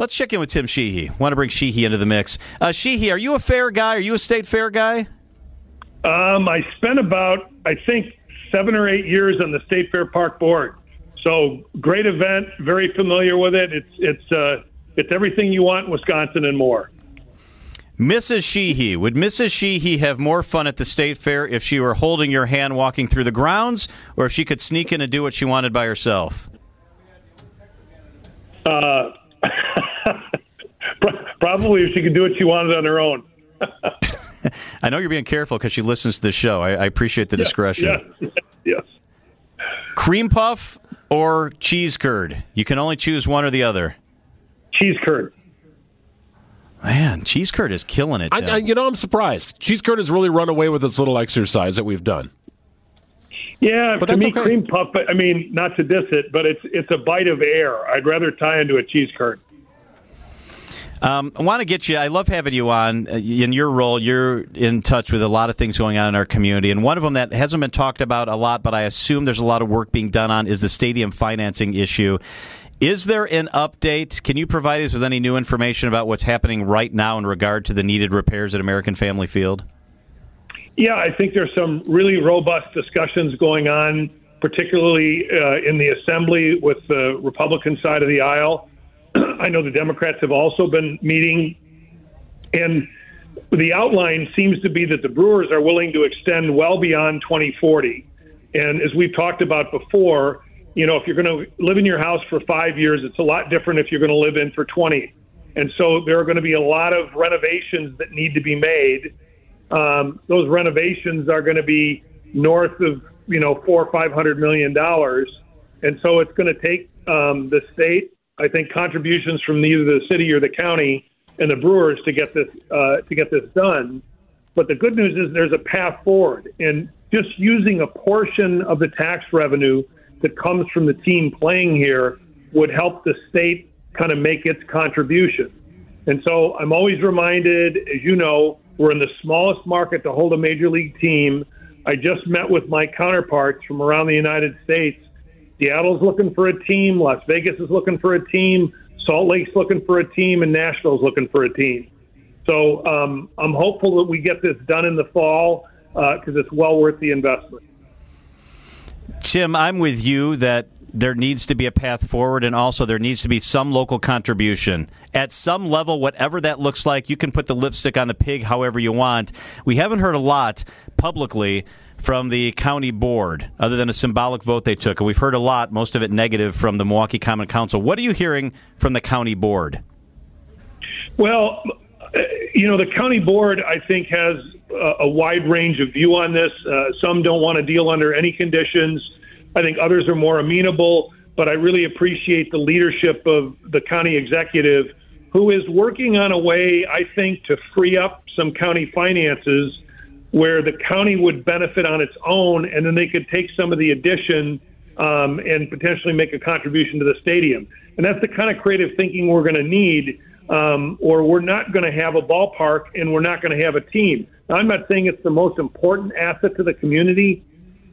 Let's check in with Tim Sheehy. Want to bring Sheehy into the mix. Uh, Sheehy, are you a fair guy? Are you a state fair guy? Um, I spent about, I think, seven or eight years on the State Fair Park Board. So great event, very familiar with it. It's it's uh, it's everything you want in Wisconsin and more. Mrs. Sheehy, would Mrs. Sheehy have more fun at the state fair if she were holding your hand walking through the grounds, or if she could sneak in and do what she wanted by herself? Uh, probably if she could do what she wanted on her own. I know you're being careful because she listens to the show. I, I appreciate the discretion. Yes, yes. Cream puff or cheese curd? You can only choose one or the other. Cheese curd. Man, cheese curd is killing it. I, I, you know, I'm surprised. Cheese curd has really run away with its little exercise that we've done. Yeah, But to that's me, okay. cream puff. I mean, not to diss it, but it's it's a bite of air. I'd rather tie into a cheese curd. Um, I want to get you. I love having you on. Uh, In your role, you're in touch with a lot of things going on in our community, and one of them that hasn't been talked about a lot, but I assume there's a lot of work being done on, is the stadium financing issue. Is there an update? Can you provide us with any new information about what's happening right now in regard to the needed repairs at American Family Field? Yeah, I think there's some really robust discussions going on, particularly uh, in the assembly with the Republican side of the aisle. I know the Democrats have also been meeting, and the outline seems to be that the Brewers are willing to extend well beyond 2040. And as we've talked about before, you know, if you're going to live in your house for five years, it's a lot different if you're going to live in for 20. And so there are going to be a lot of renovations that need to be made. Um, those renovations are going to be north of, you know, four or five hundred million dollars. And so it's going to take um, the state, I think, contributions from either the city or the county and the Brewers to get this uh, to get this done. But the good news is there's a path forward, and just using a portion of the tax revenue that comes from the team playing here would help the state kind of make its contribution. And so I'm always reminded, as you know, we're in the smallest market to hold a major league team. I just met with my counterparts from around the United States. Seattle's looking for a team, Las Vegas is looking for a team, Salt Lake's looking for a team, and Nashville's looking for a team. So um, I'm hopeful that we get this done in the fall because it's well worth the investment. Tim, I'm with you that there needs to be a path forward and also there needs to be some local contribution. At some level, whatever that looks like, you can put the lipstick on the pig however you want. We haven't heard a lot publicly from the county board, other than a symbolic vote they took. And we've heard a lot, most of it negative, from the Milwaukee Common Council. What are you hearing from the county board? Well, uh, you know, the county board, I think, has a, wide range of view on this. Uh, some don't want to deal under any conditions. I think others are more amenable, but I really appreciate the leadership of the county executive who is working on a way, I think, to free up some county finances where the county would benefit on its own, and then they could take some of the addition um, and potentially make a contribution to the stadium. And that's the kind of creative thinking we're going to need, um, or we're not going to have a ballpark and we're not going to have a team. Now, I'm not saying it's the most important asset to the community,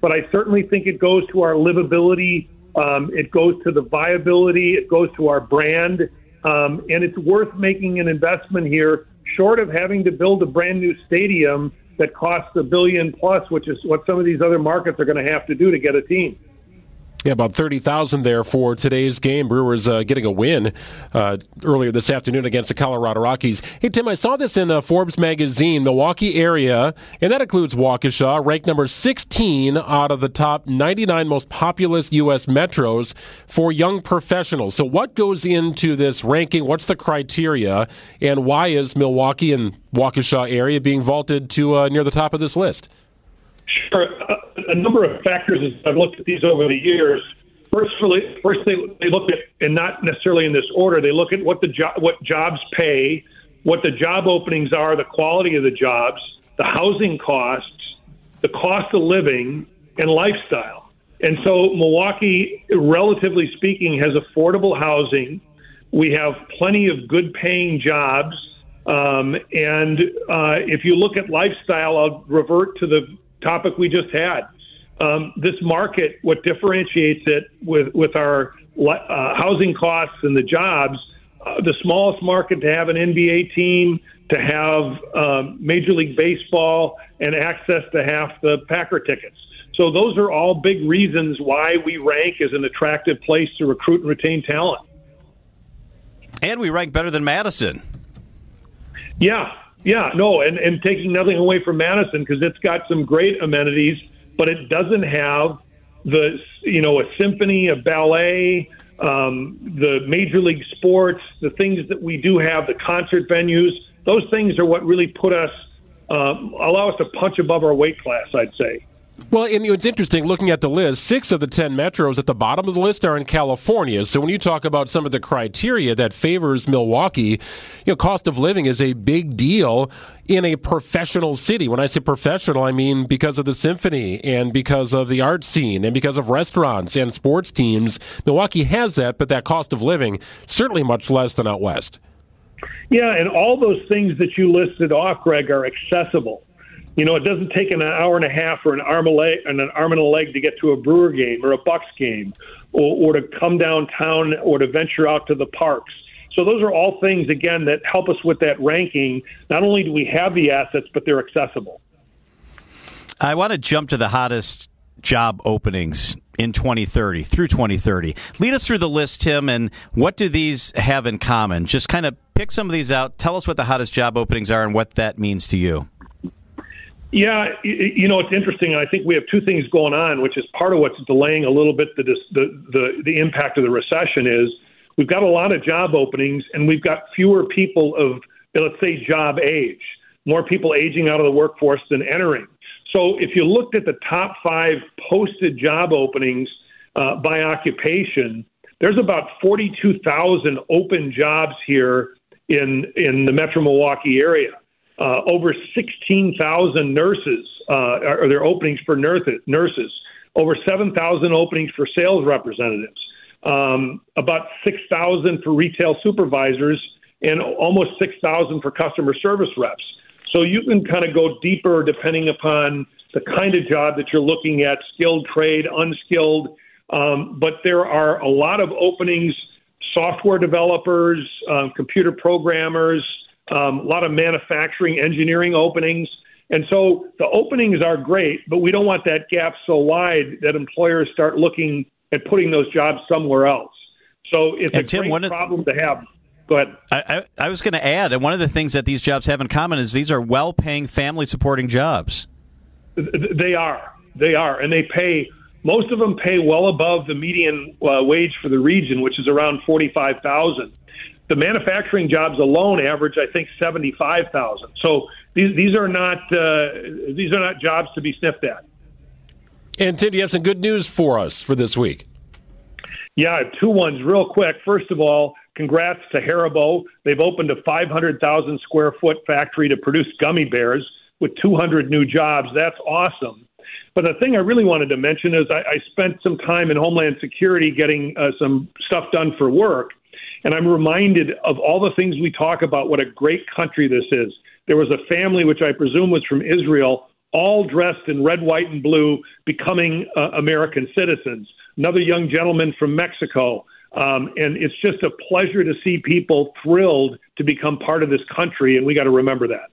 but I certainly think it goes to our livability. Um, it goes to the viability. It goes to our brand. Um, and it's worth making an investment here, short of having to build a brand new stadium that costs a billion plus, which is what some of these other markets are going to have to do to get a team. Yeah, about 30,000 there for today's game. Brewers uh, getting a win uh, earlier this afternoon against the Colorado Rockies. Hey, Tim, I saw this in uh, Forbes magazine. Milwaukee area, and that includes Waukesha, ranked number 16 out of the top 99 most populous U.S. metros for young professionals. So, what goes into this ranking? What's the criteria? And why is Milwaukee and Waukesha area being vaulted to uh, near the top of this list? Sure. A, number of factors as I've looked at these over the years. First, first they, they look at, and not necessarily in this order, they look at what the jo- what jobs pay, what the job openings are, the quality of the jobs, the housing costs, the cost of living, and lifestyle. And so Milwaukee, relatively speaking, has affordable housing. We have plenty of good paying jobs. Um, and uh, if you look at lifestyle, I'll revert to the topic we just had. Um, this market, what differentiates it with with our uh, housing costs and the jobs, uh, the smallest market to have an NBA team, to have um, Major League Baseball, and access to half the Packer tickets. So those are all big reasons why we rank as an attractive place to recruit and retain talent. And we rank better than Madison. Yeah, yeah, no, and, and taking nothing away from Madison because it's got some great amenities, but it doesn't have the you know a symphony, a ballet, um, the major league sports, the things that we do have, the concert venues. Those things are what really put us um, allow us to punch above our weight class. I'd say. Well, and it's interesting looking at the list. Six of the ten metros at the bottom of the list are in California. So when you talk about some of the criteria that favors Milwaukee, you know, cost of living is a big deal in a professional city. When I say professional, I mean because of the symphony and because of the art scene and because of restaurants and sports teams. Milwaukee has that, but that cost of living certainly much less than out west. Yeah, and all those things that you listed off, Greg, are accessible. You know, it doesn't take an hour and a half or an arm, a leg, and an arm and a leg to get to a Brewer game or a Bucks game, or, or to come downtown or to venture out to the parks. So those are all things again that help us with that ranking. Not only do we have the assets, but they're accessible. I want to jump to the hottest job openings in 2030 through 2030. Lead us through the list, Tim, and what do these have in common? Just kind of pick some of these out. Tell us what the hottest job openings are and what that means to you. Yeah, you know it's interesting. I think we have two things going on, which is part of what's delaying a little bit the the the, the impact of the recession. Is we've got a lot of job openings, and we've got fewer people of let's say job age, more people aging out of the workforce than entering. So if you looked at the top five posted job openings uh, by occupation, there's about 42,000 open jobs here in in the Metro Milwaukee area. Uh, over 16,000 nurses uh, are there openings for nurses. Nurses. Over 7,000 openings for sales representatives. Um, about 6,000 for retail supervisors, and almost 6,000 for customer service reps. So you can kind of go deeper depending upon the kind of job that you're looking at, skilled trade, unskilled. Um, but there are a lot of openings software developers, um, computer programmers, um, a lot of manufacturing, engineering openings. And so the openings are great, but we don't want that gap so wide that employers start looking at putting those jobs somewhere else. So it's and a Tim, great problem to have. Go ahead. I, I, I was going to add, and one of the things that these jobs have in common is these are well paying, family supporting jobs. They are. They are. And they pay, most of them pay well above the median uh, wage for the region, which is around 45000 the manufacturing jobs alone average, I think, seventy-five thousand. So these these are not uh, these are not jobs to be sniffed at. And Tim, you have some good news for us for this week. Yeah, two ones real quick. First of all, congrats to Haribo. They've opened a 500,000 square foot factory to produce gummy bears with 200 new jobs. That's awesome. But the thing I really wanted to mention is I, I spent some time in Homeland Security getting uh, some stuff done for work. And I'm reminded of all the things we talk about, what a great country this is. There was a family, which I presume was from Israel, all dressed in red, white, and blue, becoming uh, American citizens. Another young gentleman from Mexico. Um, and it's just a pleasure to see people thrilled to become part of this country, and we got to remember that.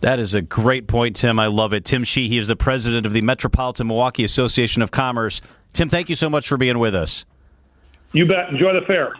That is a great point, Tim. I love it. Tim Sheehy is the president of the Metropolitan Milwaukee Association of Commerce. Tim, thank you so much for being with us. You bet. Enjoy the fair.